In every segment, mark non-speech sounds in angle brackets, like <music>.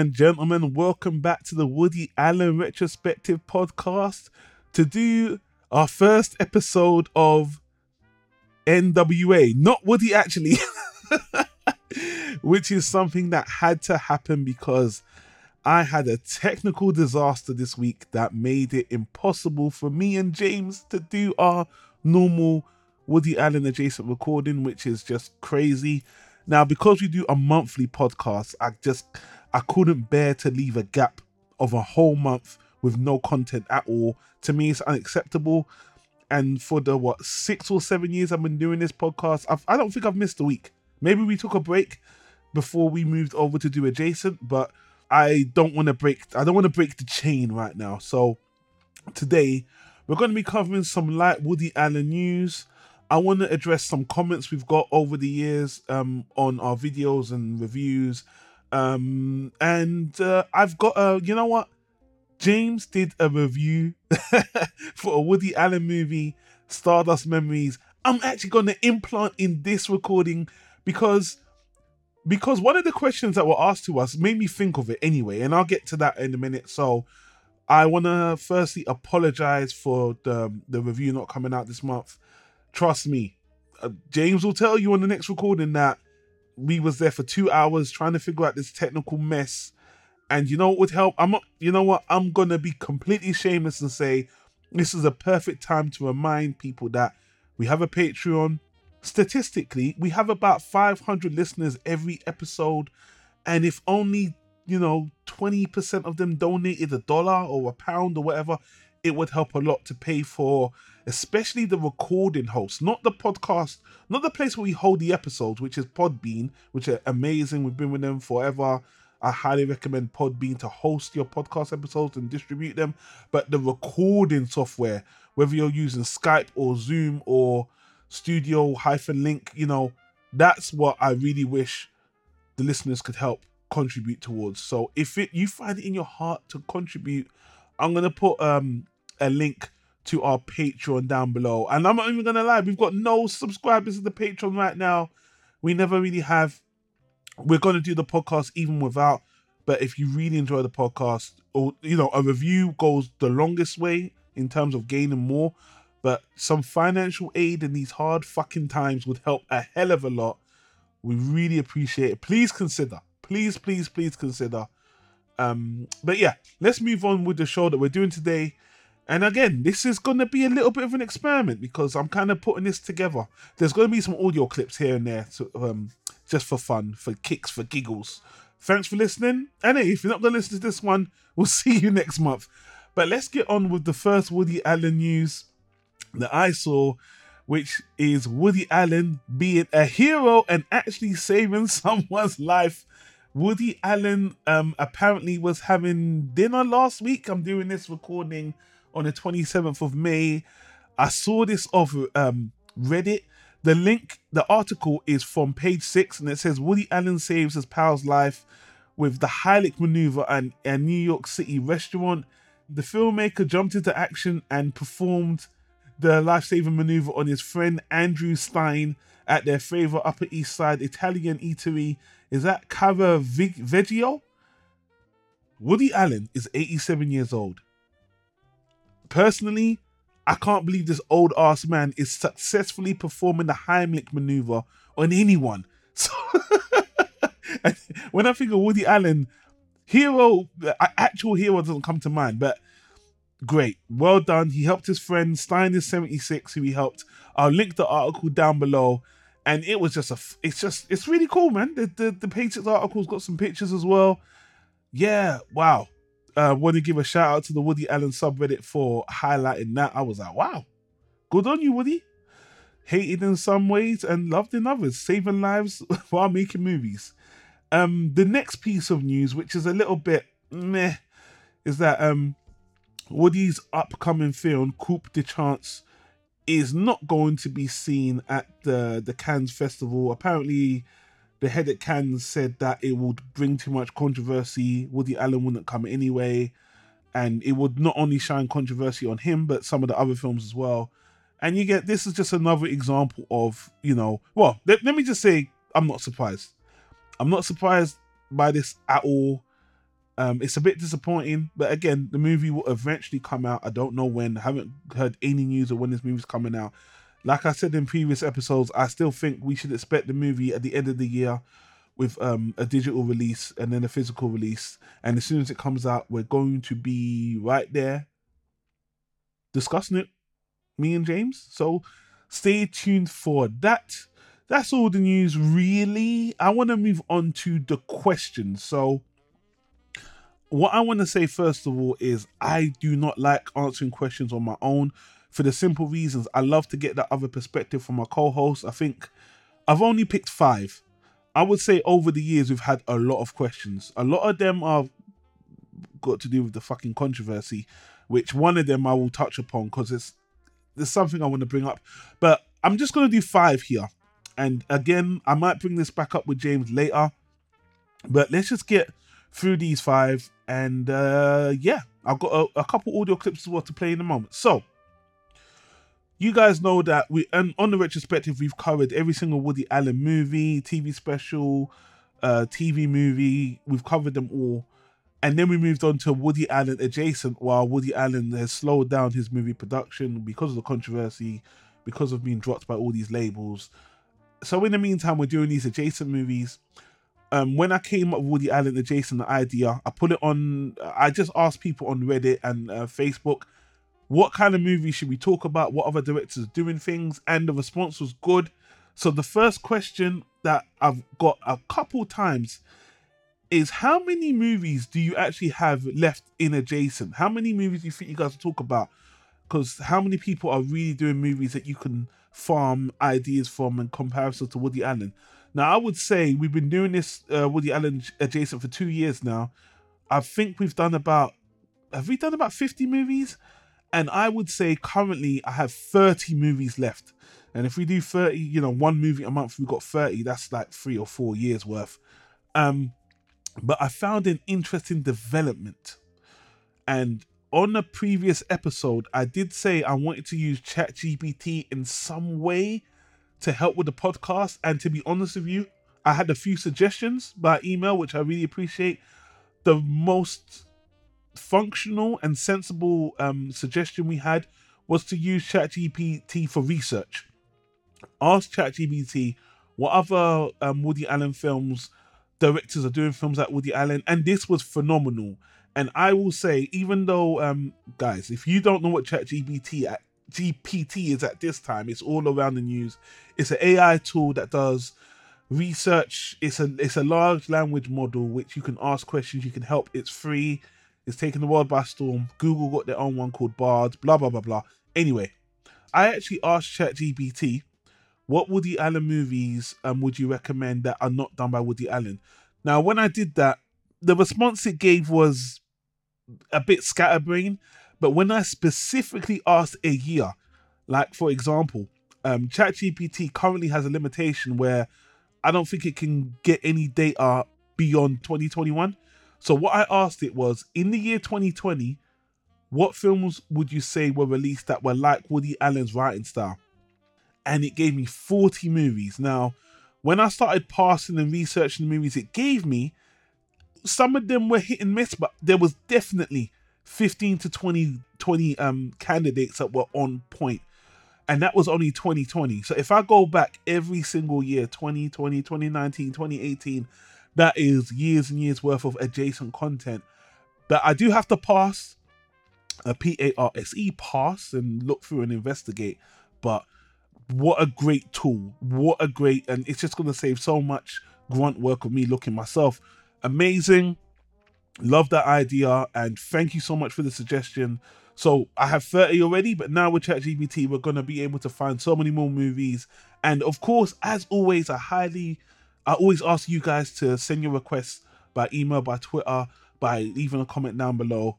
And gentlemen, welcome back to the Woody Allen Retrospective Podcast to do our first episode of NWA. Not Woody, actually, <laughs> which is something that had to happen because I had a technical disaster this week that made it impossible for me and James to do our normal Woody Allen adjacent recording, which is just crazy. Now, because we do a monthly podcast, I just I couldn't bear to leave a gap of a whole month with no content at all. To me, it's unacceptable. And for the what six or seven years I've been doing this podcast, I've, I don't think I've missed a week. Maybe we took a break before we moved over to do adjacent, but I don't want to break. I don't want to break the chain right now. So today we're going to be covering some light Woody Allen news. I want to address some comments we've got over the years um, on our videos and reviews. Um, and uh, I've got a, you know what? James did a review <laughs> for a Woody Allen movie, Stardust Memories. I'm actually going to implant in this recording because because one of the questions that were asked to us made me think of it anyway, and I'll get to that in a minute. So I want to firstly apologize for the the review not coming out this month. Trust me, uh, James will tell you on the next recording that we was there for two hours trying to figure out this technical mess. And you know what would help? I'm not. You know what? I'm gonna be completely shameless and say this is a perfect time to remind people that we have a Patreon. Statistically, we have about 500 listeners every episode, and if only you know 20% of them donated a dollar or a pound or whatever, it would help a lot to pay for especially the recording host, not the podcast, not the place where we hold the episodes, which is Podbean, which are amazing. We've been with them forever. I highly recommend Podbean to host your podcast episodes and distribute them. But the recording software, whether you're using Skype or Zoom or Studio hyphen Link, you know, that's what I really wish the listeners could help contribute towards. So if it you find it in your heart to contribute, I'm gonna put um a link to our Patreon down below. And I'm not even gonna lie, we've got no subscribers to the Patreon right now. We never really have. We're gonna do the podcast even without. But if you really enjoy the podcast, or you know, a review goes the longest way in terms of gaining more. But some financial aid in these hard fucking times would help a hell of a lot. We really appreciate it. Please consider. Please, please, please consider. Um, but yeah, let's move on with the show that we're doing today. And again, this is going to be a little bit of an experiment because I'm kind of putting this together. There's going to be some audio clips here and there, to, um, just for fun, for kicks, for giggles. Thanks for listening. And hey, if you're not going to listen to this one, <laughs> we'll see you next month. But let's get on with the first Woody Allen news that I saw, which is Woody Allen being a hero and actually saving <laughs> someone's life. Woody Allen um, apparently was having dinner last week. I'm doing this recording on the 27th of May. I saw this off um, Reddit. The link, the article is from page six, and it says Woody Allen saves his pal's life with the Heimlich maneuver and a New York City restaurant. The filmmaker jumped into action and performed the life-saving maneuver on his friend Andrew Stein at their favorite Upper East Side Italian eatery. Is that Caravaggio? Woody Allen is 87 years old. Personally, I can't believe this old ass man is successfully performing the Heimlich maneuver on anyone. <laughs> So when I think of Woody Allen, hero, actual hero doesn't come to mind, but great, well done. He helped his friend Stein is 76, who he helped. I'll link the article down below. And it was just a, it's just, it's really cool, man. The the, the six article's got some pictures as well. Yeah, wow. Uh, want to give a shout out to the Woody Allen subreddit for highlighting that. I was like, wow, good on you, Woody. Hated in some ways and loved in others, saving lives <laughs> while making movies. Um, the next piece of news, which is a little bit meh, is that um, Woody's upcoming film, Coup de Chance, is not going to be seen at the the Cannes Festival. Apparently, the head at Cannes said that it would bring too much controversy. Woody Allen wouldn't come anyway, and it would not only shine controversy on him, but some of the other films as well. And you get this is just another example of you know. Well, let, let me just say, I'm not surprised. I'm not surprised by this at all. Um, it's a bit disappointing, but again, the movie will eventually come out. I don't know when. I haven't heard any news of when this movie's coming out. Like I said in previous episodes, I still think we should expect the movie at the end of the year with um, a digital release and then a physical release. And as soon as it comes out, we're going to be right there discussing it, me and James. So stay tuned for that. That's all the news, really. I want to move on to the questions. So, what I want to say first of all is I do not like answering questions on my own for the simple reasons I love to get that other perspective from my co host. I think I've only picked five. I would say over the years we've had a lot of questions. A lot of them are got to do with the fucking controversy, which one of them I will touch upon because it's there's something I want to bring up. But I'm just gonna do five here. And again, I might bring this back up with James later. But let's just get through these five. And uh yeah, I've got a, a couple audio clips as well to play in a moment. So you guys know that we and on the retrospective we've covered every single Woody Allen movie, TV special, uh, TV movie. We've covered them all, and then we moved on to Woody Allen adjacent. While Woody Allen has slowed down his movie production because of the controversy, because of being dropped by all these labels. So in the meantime, we're doing these adjacent movies. Um, when I came up with Woody Allen adjacent idea, I put it on. I just asked people on Reddit and uh, Facebook what kind of movie should we talk about? What other directors doing things? And the response was good. So the first question that I've got a couple times is how many movies do you actually have left in adjacent? How many movies do you think you guys will talk about? Because how many people are really doing movies that you can farm ideas from in comparison to Woody Allen? Now, I would say we've been doing this uh, Woody Allen adjacent for two years now. I think we've done about, have we done about 50 movies? And I would say currently I have 30 movies left. And if we do 30, you know, one movie a month, we've got 30, that's like three or four years worth. Um, but I found an interesting development. And on a previous episode, I did say I wanted to use ChatGPT in some way to help with the podcast. And to be honest with you, I had a few suggestions by email, which I really appreciate. The most functional and sensible um, suggestion we had was to use ChatGPT for research. Ask ChatGPT what other um, Woody Allen films directors are doing films like Woody Allen, and this was phenomenal. And I will say, even though, um, guys, if you don't know what ChatGPT at GPT is at this time, it's all around the news. It's an AI tool that does research. It's a it's a large language model which you can ask questions. You can help. It's free is taking the world by storm. Google got their own one called Bard, blah, blah, blah, blah. Anyway, I actually asked ChatGPT, what Woody Allen movies um, would you recommend that are not done by Woody Allen? Now, when I did that, the response it gave was a bit scatterbrained, but when I specifically asked a year, like for example, um, ChatGPT currently has a limitation where I don't think it can get any data beyond 2021. So what I asked it was, in the year 2020, what films would you say were released that were like Woody Allen's writing style? And it gave me 40 movies. Now, when I started passing and researching the movies it gave me, some of them were hit and miss, but there was definitely 15 to 20, 20 um, candidates that were on point. And that was only 2020. So if I go back every single year, 2020, 2019, 2018, that is years and years worth of adjacent content that I do have to pass a P A R S E pass and look through and investigate. But what a great tool! What a great, and it's just going to save so much grunt work of me looking myself. Amazing. Love that idea and thank you so much for the suggestion. So I have 30 already, but now with ChatGPT, we're going to be able to find so many more movies. And of course, as always, I highly I always ask you guys to send your requests by email, by Twitter, by leaving a comment down below.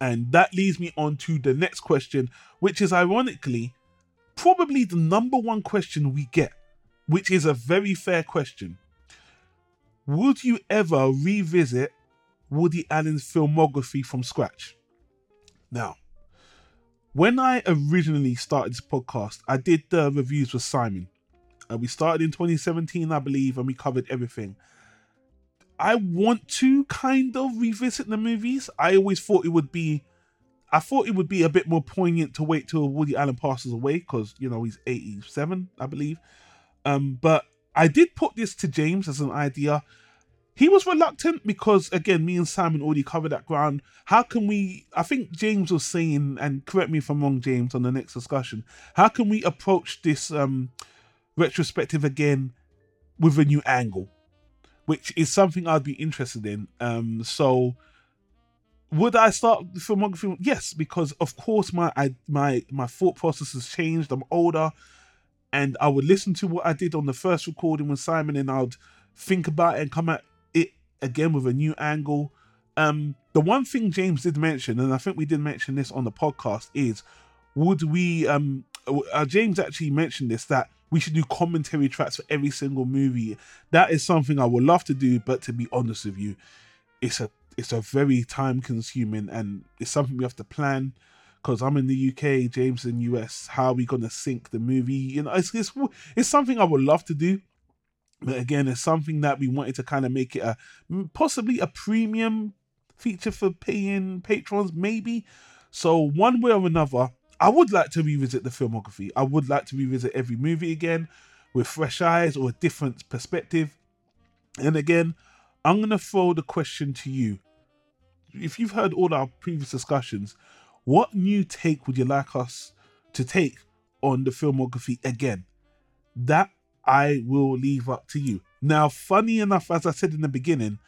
And that leads me on to the next question, which is ironically probably the number one question we get, which is a very fair question. Would you ever revisit Woody Allen's filmography from scratch? Now, when I originally started this podcast, I did the reviews with Simon. Uh, we started in 2017, I believe, and we covered everything. I want to kind of revisit the movies. I always thought it would be I thought it would be a bit more poignant to wait till Woody Allen passes away because you know he's 87, I believe. Um, but I did put this to James as an idea. He was reluctant because again, me and Simon already covered that ground. How can we I think James was saying, and correct me if I'm wrong, James, on the next discussion, how can we approach this um retrospective again with a new angle? Which is something I'd be interested in. Um so would I start filmography? Yes, because of course my I, my my thought process has changed. I'm older, and I would listen to what I did on the first recording with Simon, and I'd think about it and come at it again with a new angle. Um, the one thing James did mention, and I think we did mention this on the podcast, is would we? Um, uh, James actually mentioned this that we should do commentary tracks for every single movie. That is something I would love to do, but to be honest with you, it's a it's a very time consuming and it's something we have to plan because I'm in the UK, James in US. How are we gonna sync the movie? You know, it's, it's it's something I would love to do, but again, it's something that we wanted to kind of make it a possibly a premium feature for paying patrons, maybe. So one way or another, I would like to revisit the filmography. I would like to revisit every movie again with fresh eyes or a different perspective. And again, I'm going to throw the question to you. If you've heard all our previous discussions, what new take would you like us to take on the filmography again? That I will leave up to you. Now, funny enough, as I said in the beginning,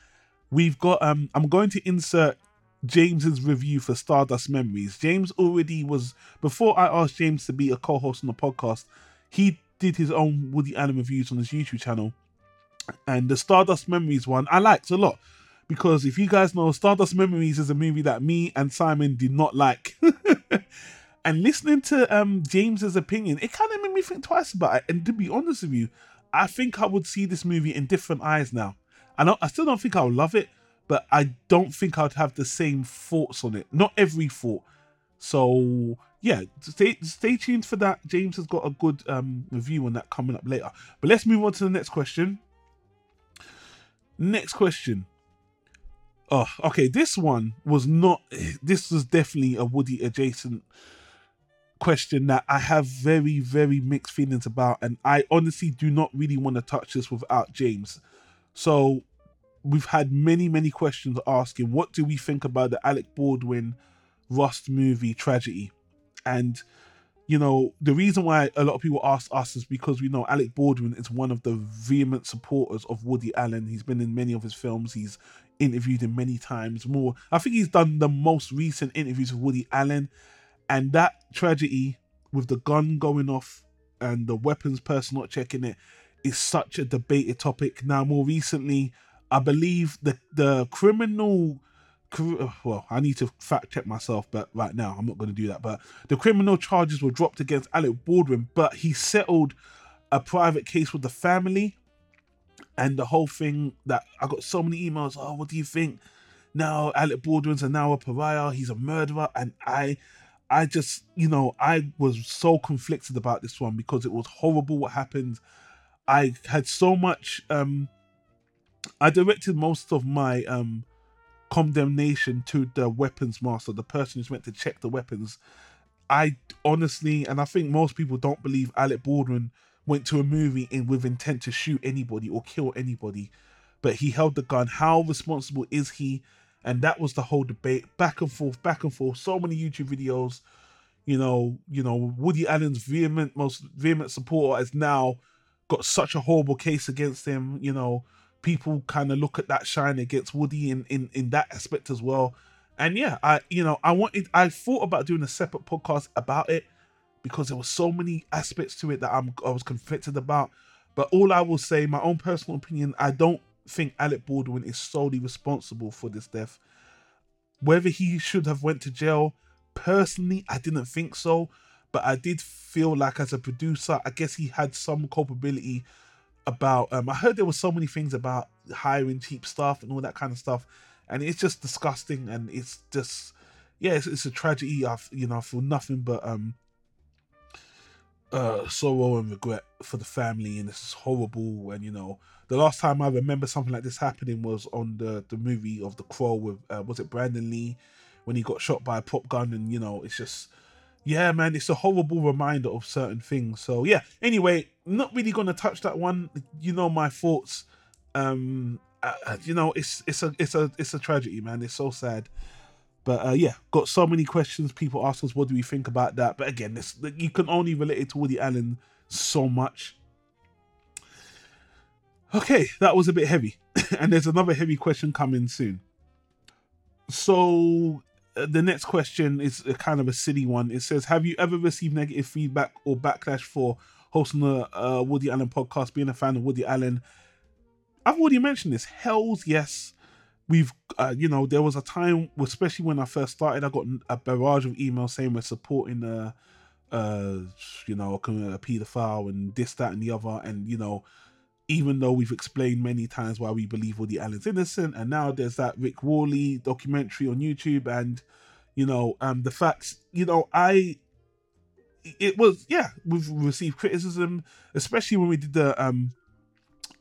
we've got um I'm going to insert James's review for Stardust Memories. James already was before I asked James to be a co-host on the podcast, he did his own Woody Allen reviews on his YouTube channel and the Stardust Memories one I liked a lot because if you guys know, Stardust Memories is a movie that me and Simon did not like. <laughs> and listening to um James's opinion, it kind of made me think twice about it. And to be honest with you, I think I would see this movie in different eyes now. I I still don't think I'll love it, but I don't think I'd have the same thoughts on it. Not every thought. So yeah, stay stay tuned for that. James has got a good um review on that coming up later. But let's move on to the next question. Next question. Oh, okay. This one was not. This was definitely a Woody adjacent question that I have very, very mixed feelings about, and I honestly do not really want to touch this without James. So we've had many, many questions asking, what do we think about the Alec Baldwin Rust movie tragedy? And you know, the reason why a lot of people ask us is because we know Alec Baldwin is one of the vehement supporters of Woody Allen. He's been in many of his films. He's interviewed him many times. More, I think he's done the most recent interviews with Woody Allen, and that tragedy with the gun going off and the weapons person not checking it is such a debated topic. Now, more recently, I believe the the criminal well, I need to fact check myself, but right now I'm not going to do that. But the criminal charges were dropped against Alec Baldwin, but he settled a private case with the family. And the whole thing that I got so many emails. Oh, what do you think? Now Alec Baldwin's a now a pariah. He's a murderer, and I, I just you know I was so conflicted about this one because it was horrible what happened. I had so much. um I directed most of my um condemnation to the weapons master, the person who's meant to check the weapons. I honestly, and I think most people don't believe Alec Baldwin went to a movie in with intent to shoot anybody or kill anybody, but he held the gun. How responsible is he? And that was the whole debate, back and forth, back and forth. So many YouTube videos. You know, you know, Woody Allen's vehement, most vehement supporter has now got such a horrible case against him. You know, people kind of look at that shine against Woody in, in in that aspect as well. And yeah, I you know I wanted I thought about doing a separate podcast about it because there were so many aspects to it that I'm I was conflicted about. But all I will say, my own personal opinion, I don't think Alec Baldwin is solely responsible for this death. Whether he should have went to jail, personally, I didn't think so. But I did feel like as a producer, I guess he had some culpability about um I heard there were so many things about hiring cheap staff and all that kind of stuff and it's just disgusting and it's just yeah it's, it's a tragedy I've you know for nothing but um uh, sorrow and regret for the family, and it's horrible. And you know, the last time I remember something like this happening was on the the movie of The Crow with uh, was it Brandon Lee when he got shot by a prop gun, and you know, it's just yeah, man, it's a horrible reminder of certain things. So yeah, anyway, not really gonna touch that one. You know my thoughts. Um, uh, uh you know, it's it's a it's a it's a tragedy, man. It's so sad. But uh, yeah, got so many questions. People ask us, what do we think about that? But again, this you can only relate it to Woody Allen so much. Okay, that was a bit heavy, <laughs> and there's another heavy question coming soon. So the next question is a kind of a silly one. It says, "Have you ever received negative feedback or backlash for hosting a uh, Woody Allen podcast? Being a fan of Woody Allen?" I've already mentioned this. Hell's yes we've uh, you know there was a time especially when i first started i got a barrage of emails saying we're supporting uh uh you know a pedophile and this that and the other and you know even though we've explained many times why we believe Woody Allen's innocent, and now there's that Rick Worley documentary on YouTube, and you know, um, the facts, you know, I, it was yeah, we've received criticism, especially when we did the um,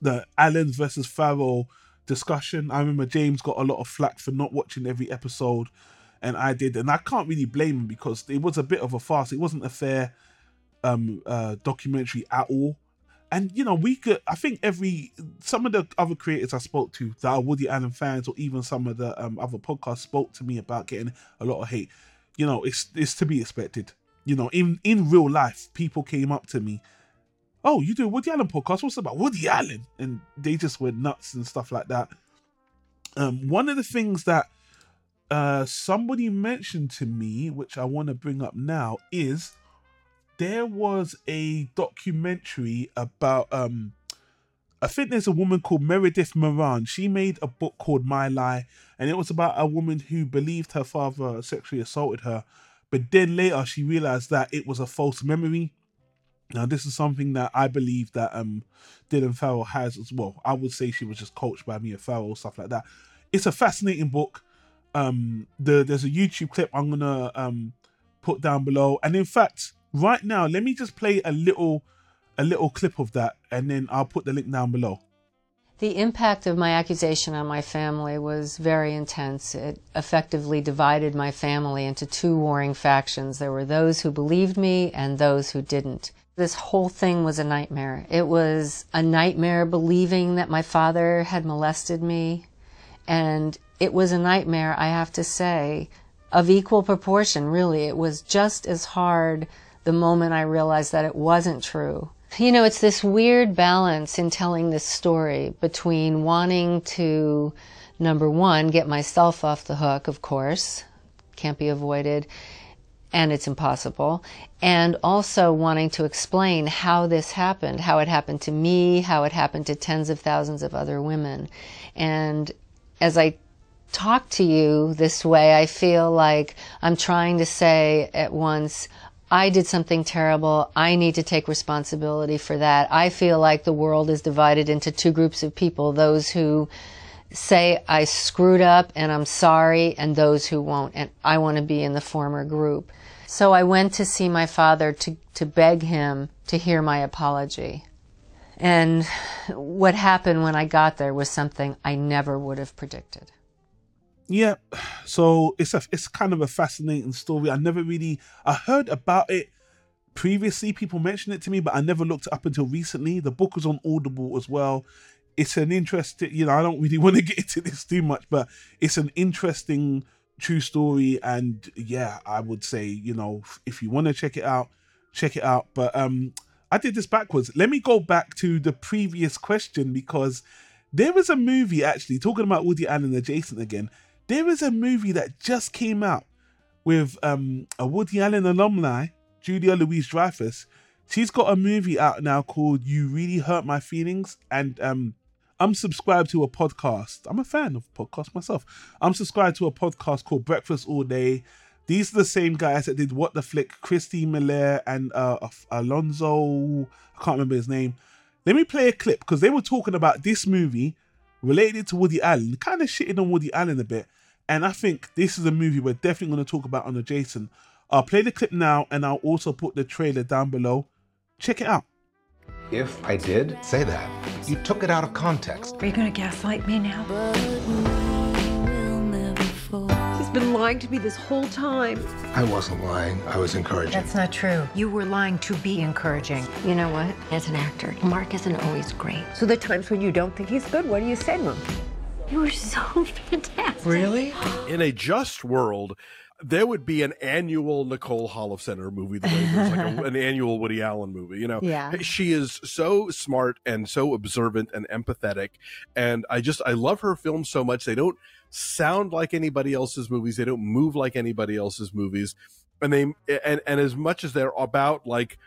the Allens versus Farrow discussion. I remember James got a lot of flack for not watching every episode, and I did, and I can't really blame him because it was a bit of a farce. It wasn't a fair um uh documentary at all. And you know, we could I think every some of the other creators I spoke to that are Woody Allen fans, or even some of the um, other podcasts spoke to me about getting a lot of hate. You know, it's it's to be expected. You know, in in real life, people came up to me oh, you do Woody Allen podcast? What's about Woody Allen? And they just went nuts and stuff like that. Um, one of the things that uh, somebody mentioned to me, which I want to bring up now, is there was a documentary about um, I think there's a woman called Meredith Maran. She made a book called My Lie, and it was about a woman who believed her father sexually assaulted her, but then later she realized that it was a false memory now, this is something that I believe that um Dylan Farrow has as well. I would say she was just coached by Mia Farrow, stuff like that. It's a fascinating book. Um, the there's a YouTube clip I'm gonna um put down below, and in fact, right now, let me just play a little a little clip of that, and then I'll put the link down below. The impact of my accusation on my family was very intense. It effectively divided my family into two warring factions. There were those who believed me and those who didn't. This whole thing was a nightmare. It was a nightmare believing that my father had molested me. And it was a nightmare, I have to say, of equal proportion, really. It was just as hard the moment I realized that it wasn't true. You know, it's this weird balance in telling this story between wanting to, number one, get myself off the hook, of course, can't be avoided, and it's impossible. And also wanting to explain how this happened, how it happened to me, how it happened to tens of thousands of other women. And as I talk to you this way, I feel like I'm trying to say at once, I did something terrible. I need to take responsibility for that. I feel like the world is divided into two groups of people those who say I screwed up and I'm sorry, and those who won't. And I want to be in the former group. So I went to see my father to, to beg him to hear my apology. And what happened when I got there was something I never would have predicted. Yeah, so it's a it's kind of a fascinating story. I never really I heard about it previously. People mentioned it to me, but I never looked up until recently. The book was on Audible as well. It's an interesting, you know, I don't really <laughs> want to get into this too much, but it's an interesting true story and yeah i would say you know if you want to check it out check it out but um i did this backwards let me go back to the previous question because there is a movie actually talking about woody allen adjacent again there is a movie that just came out with um a woody allen alumni julia louise dreyfus she's got a movie out now called you really hurt my feelings and um I'm subscribed to a podcast. I'm a fan of podcasts myself. I'm subscribed to a podcast called Breakfast All Day. These are the same guys that did What the Flick, Christy Lemire and uh, Alonso. I can't remember his name. Let me play a clip because they were talking about this movie related to Woody Allen, kind of shitting on Woody Allen a bit. And I think this is a movie we're definitely going to talk about on Adjacent. I'll play the clip now and I'll also put the trailer down below Check it out. If I did say that, you took it out of context. Are you gonna gaslight me now? He's been lying to me this whole time. I wasn't lying. I was encouraging. That's not true. You were lying to be encouraging. You know what? As an actor, Mark isn't always great. So the times when you don't think he's good, what do you say to him? You were so <laughs> fantastic. Really? In a just world, there would be an annual Nicole Holofcener movie the way there's like a, <laughs> an annual Woody Allen movie. You know, Yeah. Eh, she is so smart and so observant and empathetic, and I just I love her films so much. They don't sound like anybody else's movies. They don't move like anybody else's movies, and they eh, and and as much as they're about like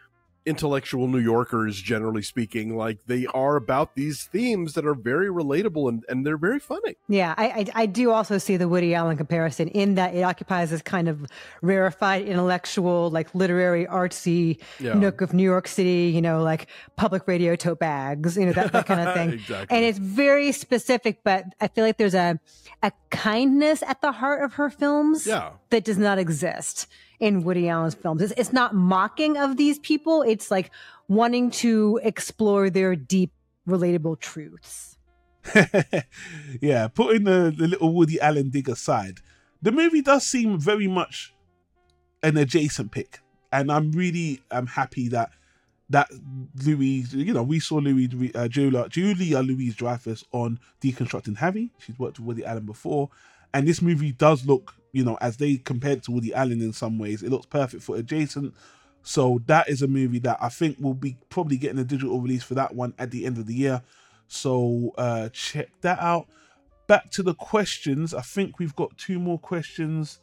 intellectual New Yorkers, generally speaking, like they are about these themes that are very relatable and, and they're very funny. Yeah, I, I I do also see the Woody Allen comparison in that it occupies this kind of rarefied intellectual, like literary artsy Yeah. nook of New York City, you know, like public radio tote bags, you know, that, that kind of <laughs> thing. Exactly. And it's very specific, but I feel like there's a a kindness at the heart of her films Yeah. that does not exist in Woody Allen's films. It's, it's not mocking of these people. It's like wanting to explore their deep, relatable truths. <laughs> yeah, putting the, the little Woody Allen dig aside, the movie does seem very much an adjacent pick, and I'm really I'm happy that that Louis, you know, we saw Louis uh, Julia Julia Louise Dreyfus on Deconstructing Harry. She's worked with Woody Allen before, and this movie does look, you know, as they compared to Woody Allen in some ways, it looks perfect for adjacent. So that is a movie that I think will be probably getting a digital release for that one at the end of the year. So uh check that out. Back to the questions. I think we've got two more questions.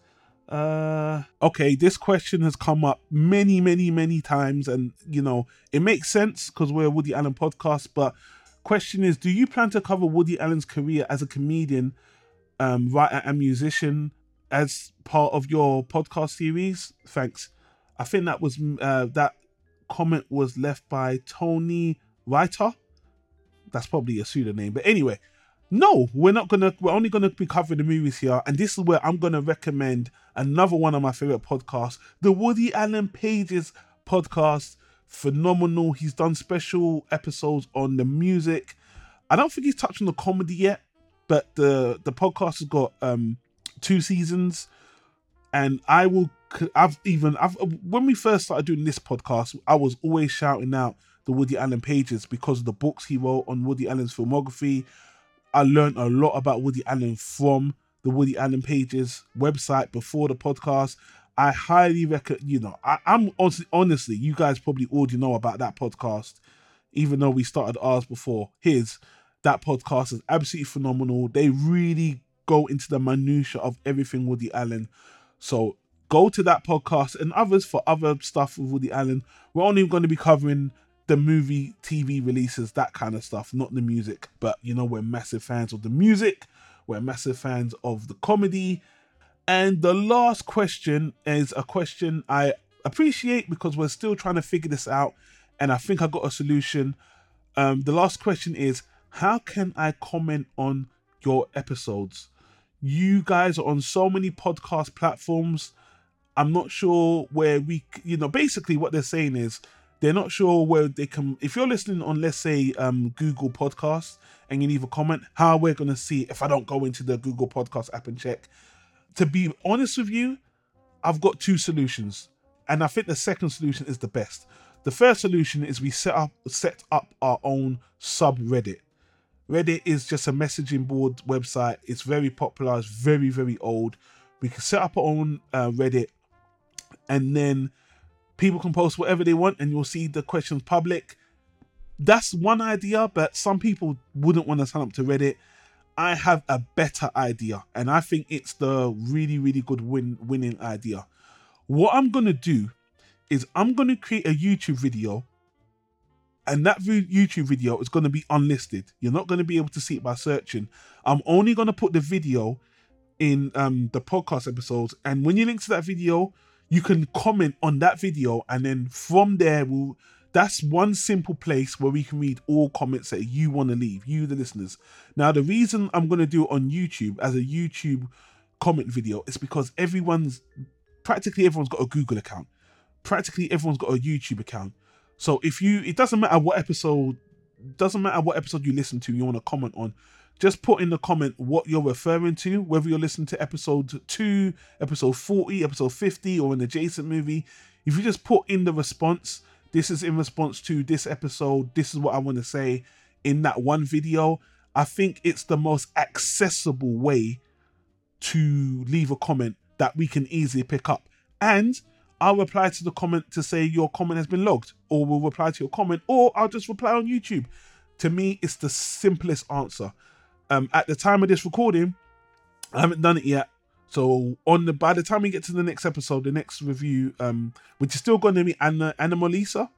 Uh okay, this question has come up many, many, many times, and you know, it makes sense because we're a Woody Allen podcast, but question is do you plan to cover Woody Allen's career as a comedian, um, writer and musician as part of your podcast series? Thanks. I think that was uh, that comment was left by Tony Writer. That's probably a pseudonym, but anyway, no, we're not gonna. We're only gonna be covering the movies here, and this is where I'm gonna recommend another one of my favorite podcasts, the Woody Allen Pages podcast. Phenomenal. He's done special episodes on the music. I don't think he's touched on the comedy yet, but the the podcast has got um two seasons and I will. I've even. I've when we first started doing this podcast, I was always shouting out the Woody Allen pages because of the books he wrote on Woody Allen's filmography. I learned a lot about Woody Allen from the Woody Allen pages website before the podcast. I highly recommend. You know, I, I'm honestly, honestly, you guys probably already know about that podcast, even though we started ours before his. That podcast is absolutely phenomenal. They really go into the minutia of everything Woody Allen. So go to that podcast and others for other stuff with Woody Allen. We're only going to be covering the movie, TV releases, that kind of stuff, not the music. But you know, we're massive fans of the music. We're massive fans of the comedy. And the last question is a question I appreciate because we're still trying to figure this out. And I think I got a solution. Um, the last question is How can I comment on your episodes? You guys are on so many podcast platforms. I'm not sure where we, you know, basically what they're saying is they're not sure where they can. If you're listening on, let's say, um, Google Podcasts and you leave a comment, how we're going to see if I don't go into the Google Podcast app and check. To be honest with you, I've got two solutions, and I think the second solution is the best. The first solution is we set up set up our own subreddit. Reddit is just a messaging board website. It's very popular. It's very very old. We can set up our own uh, Reddit, and then people can post whatever they want, and you'll see the questions public. That's one idea, but some people wouldn't want to sign up to Reddit. I have a better idea, and I think it's the really, really good win winning idea. What I'm gonna do is I'm gonna create a YouTube video, and that YouTube video is gonna be unlisted. You're not gonna be able to see it by searching. I'm only gonna put the video in um the podcast episodes, and when you link to that video, you can comment on that video, and then from there we'll that's one simple place where we can read all comments that you want to leave, you the listeners. Now, the reason I'm going to do it on YouTube as a YouTube comment video is because everyone's practically everyone's got a Google account, practically everyone's got a YouTube account. So if you, it doesn't matter what episode, doesn't matter what episode you listen to, you want to comment on. Just put in the comment what you're referring to, whether you're listening to episode two, episode 40, episode 50, or an adjacent movie. If you just put in the response, this is in response to this episode, this is what I want to say in that one video. I think it's the most accessible way to leave a comment that we can easily pick up. And I'll reply to the comment to say your comment has been logged, or we'll reply to your comment, or I'll just reply on YouTube. To me, it's the simplest answer. Um, at the time of this recording, I haven't done it yet. So on the by the time we get to the next episode, the next review, um, which is still going to be Anna Anomalisa,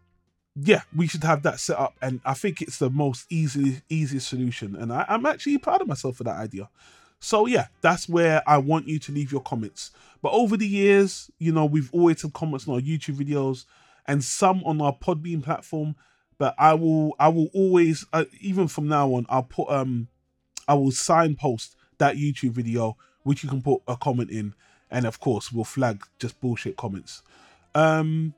yeah, we should have that set up, and I think it's the most easy easiest solution. And I, I'm actually proud of myself for that idea. So yeah, that's where I want you to leave your comments. But over the years, you know, we've always had comments on our YouTube videos and some on our Podbean platform. But I will, I will always, uh, even from now on, I'll put, um, I will signpost that YouTube video, which you can put a comment in, and of course, we'll flag just bullshit comments. Um,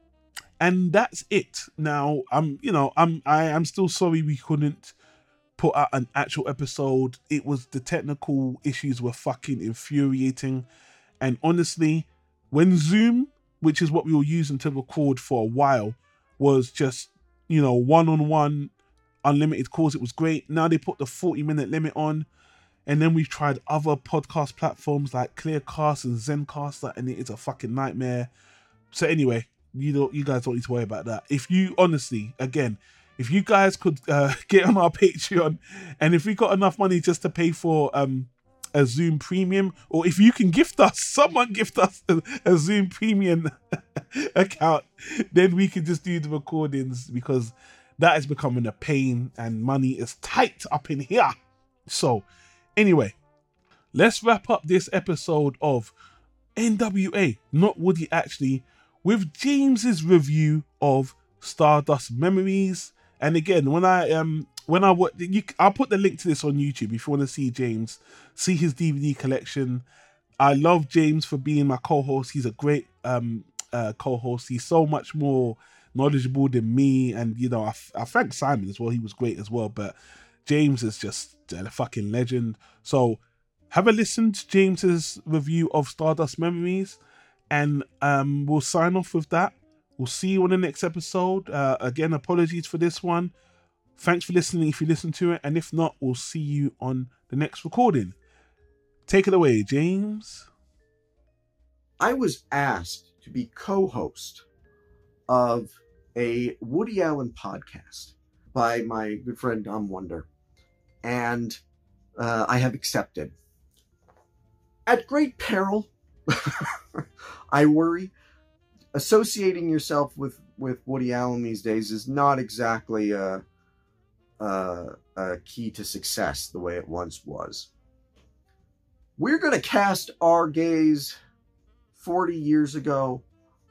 and that's it. Now, I'm, you know, I'm, I am still sorry we couldn't put out an actual episode. It was the technical issues were fucking infuriating. And honestly, when Zoom, which is what we were using to record for a while, was just, you know, one on one unlimited calls, it was great. Now they put the 40 minute limit on. And then we've tried other podcast platforms like Clearcast and Zencastr, and it is a fucking nightmare. So anyway, you don't, you guys don't need to worry about that. If you honestly, again, if you guys could uh, <laughs> get on our Patreon, and if we got enough money just to pay for um a Zoom Premium, or if you can gift us, <laughs> someone gift us a, a Zoom Premium <laughs> account, then we can just do the recordings because that is becoming a pain and money is tight up in here. So, anyway, let's wrap up this episode of NWA, not Woody actually, with James's review of Stardust Memories. And again, when I um when I you, I'll put the link to this on YouTube if you want to see James, see his DVD collection. I love James for being my co-host. He's a great um uh, co-host. He's so much more knowledgeable than me, and you know I, I thank Simon as well. He was great as well, but James is just a fucking legend. So have a listen to James's review of Stardust Memories, and um we'll sign off with that. We'll see you on the next episode. Uh, again, apologies for this one. Thanks for listening if you listen to it, and if not, we'll see you on the next recording. Take it away, James. I was asked to be co host of a Woody Allen podcast by my good friend Dom Wonder, and uh, I have accepted. At great peril, <laughs> I worry. Associating yourself with, with Woody Allen these days is not exactly a, uh, a key to success the way it once was. We're going to cast our gaze 40 years ago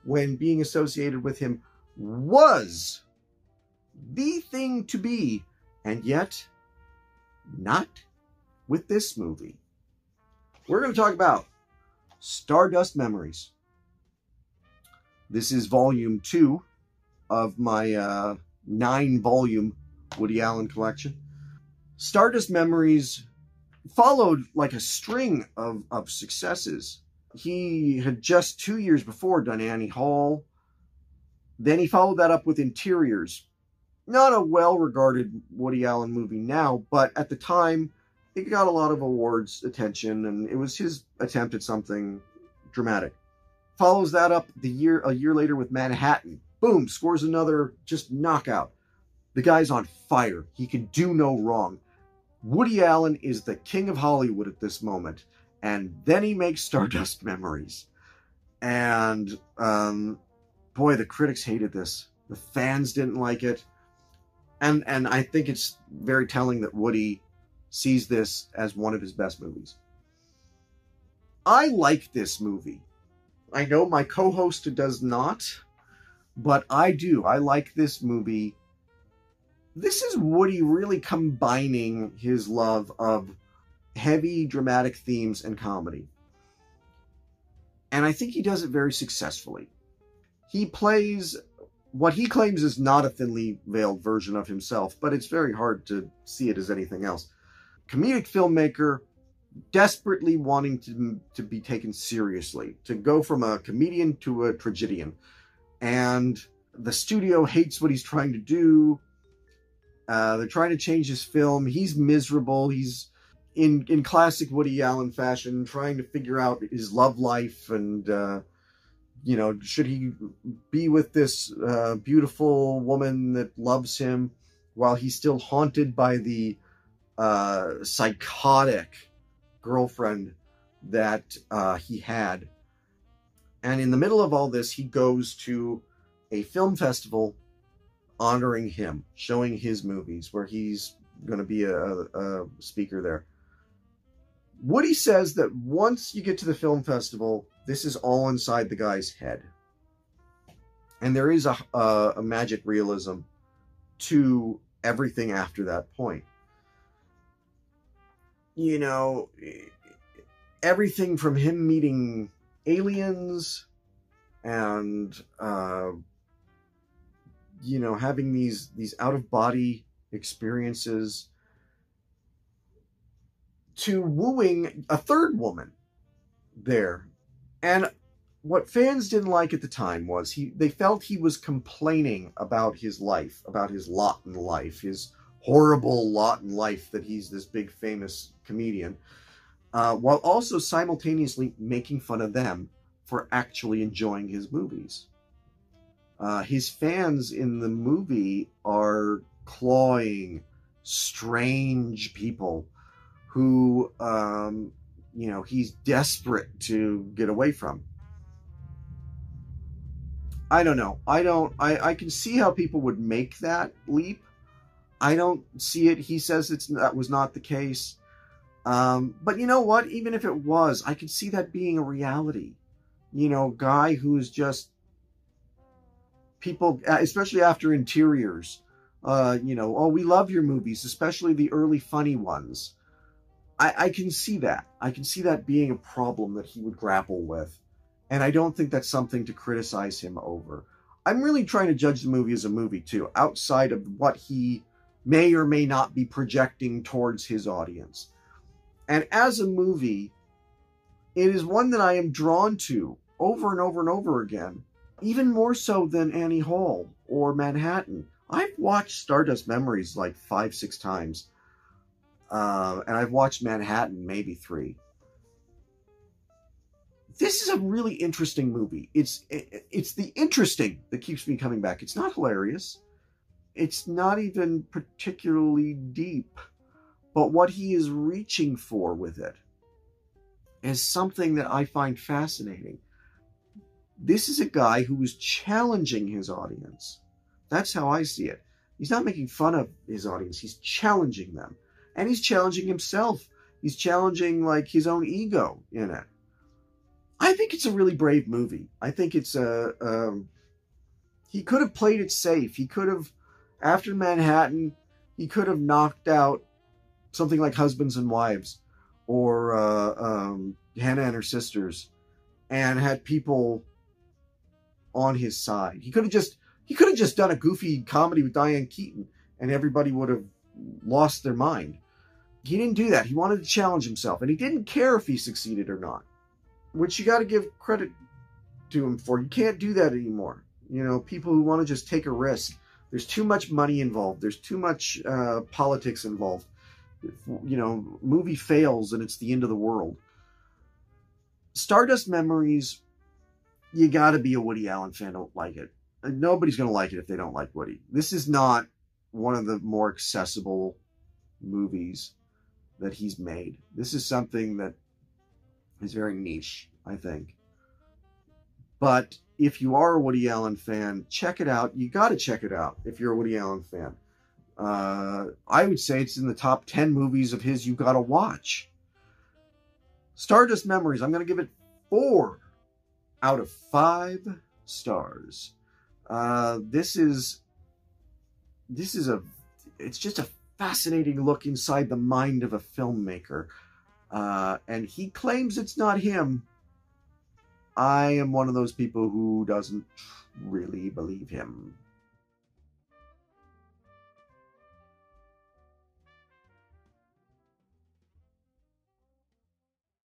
when being associated with him was the thing to be, and yet not with this movie. We're going to talk about Stardust Memories. This is volume two of my uh, nine volume Woody Allen collection. Stardust Memories followed like a string of, of successes. He had just two years before done Annie Hall. Then he followed that up with Interiors. Not a well regarded Woody Allen movie now, but at the time, it got a lot of awards attention and it was his attempt at something dramatic. Follows that up the year a year later with Manhattan. Boom, scores another just knockout. The guy's on fire. He can do no wrong. Woody Allen is the king of Hollywood at this moment. And then he makes <laughs> Stardust Memories. And um, boy, the critics hated this. The fans didn't like it. And and I think it's very telling that Woody sees this as one of his best movies. I like this movie. I know my co-host does not, but I do. I like this movie this is Woody really combining his love of heavy dramatic themes and comedy. And I think he does it very successfully. He plays what he claims is not a thinly veiled version of himself, but it's very hard to see it as anything else. Comedic filmmaker, desperately wanting to, to be taken seriously, to go from a comedian to a tragedian. And the studio hates what he's trying to do. Uh, they're trying to change his film. He's miserable. He's in in classic Woody Allen fashion, trying to figure out his love life and uh, you know, should he be with this uh, beautiful woman that loves him while he's still haunted by the uh, psychotic girlfriend that uh, he had? And in the middle of all this, he goes to a film festival honoring him, showing his movies, where he's going to be a, a, speaker there. Woody says that once you get to the film festival, this is all inside the guy's head. And there is a, a, a magic realism to everything after that point. You know, everything from him meeting aliens and uh, you know having these these out of body experiences to wooing a third woman there. And what fans didn't like at the time was he they felt he was complaining about his life about his lot in life his horrible lot in life that he's this big famous comedian uh, while also simultaneously making fun of them for actually enjoying his movies uh, his fans in the movie are clawing, strange people who, um, you know, he's desperate to get away from. I don't know. I don't. I, I can see how people would make that leap. I don't see it. He says it's that was not the case. Um, but you know what? Even if it was, I could see that being a reality. You know, guy who's just people, especially after interiors, uh, you know, oh, we love your movies, especially the early funny ones. I, I can see that. I can see that being a problem that he would grapple with. And I don't think that's something to criticize him over. I'm really trying to judge the movie as a movie, too, outside of what he may or may not be projecting towards his audience. And as a movie, it is one that I am drawn to over and over and over again even more so than Annie Hall or Manhattan. I've watched Stardust Memories like five, six times. Uh, and I've watched Manhattan maybe three. This is a really interesting movie. It's it's the interesting that keeps me coming back. It's not hilarious. It's not even particularly deep. But what he is reaching for with it is something that I find fascinating. This is a guy who is challenging his audience. That's how I see it. He's not making fun of his audience, he's challenging them. And he's challenging himself. He's challenging like his own ego in it. I think it's a really brave movie. I think it's a. Um, he could have played it safe. He could have, after Manhattan, he could have knocked out something like Husbands and Wives or uh, um, Hannah and her sisters and had people on his side. He could have just he could have just done a goofy comedy with Diane Keaton and everybody would have lost their mind. He didn't do that. He wanted to challenge himself and he didn't care if he succeeded or not. Which you got to give credit to him for. You can't do that anymore. You know, people who want to just take a risk. There's too much money involved. There's too much uh, politics involved. You know, movie fails and it's the end of the world. Stardust Memories you got to be a Woody Allen fan to like it. Nobody's going to like it if they don't like Woody. This is not one of the more accessible movies that he's made. This is something that is very niche, I think. But if you are a Woody Allen fan, check it out. You got to check it out if you're a Woody Allen fan. Uh, I would say it's in the top 10 movies of his you got to watch. Stardust Memories, I'm going to give it four out of five stars. Uh, this is this is a it's just a fascinating look inside the mind of a filmmaker. Uh, and he claims it's not him. I am one of those people who doesn't really believe him.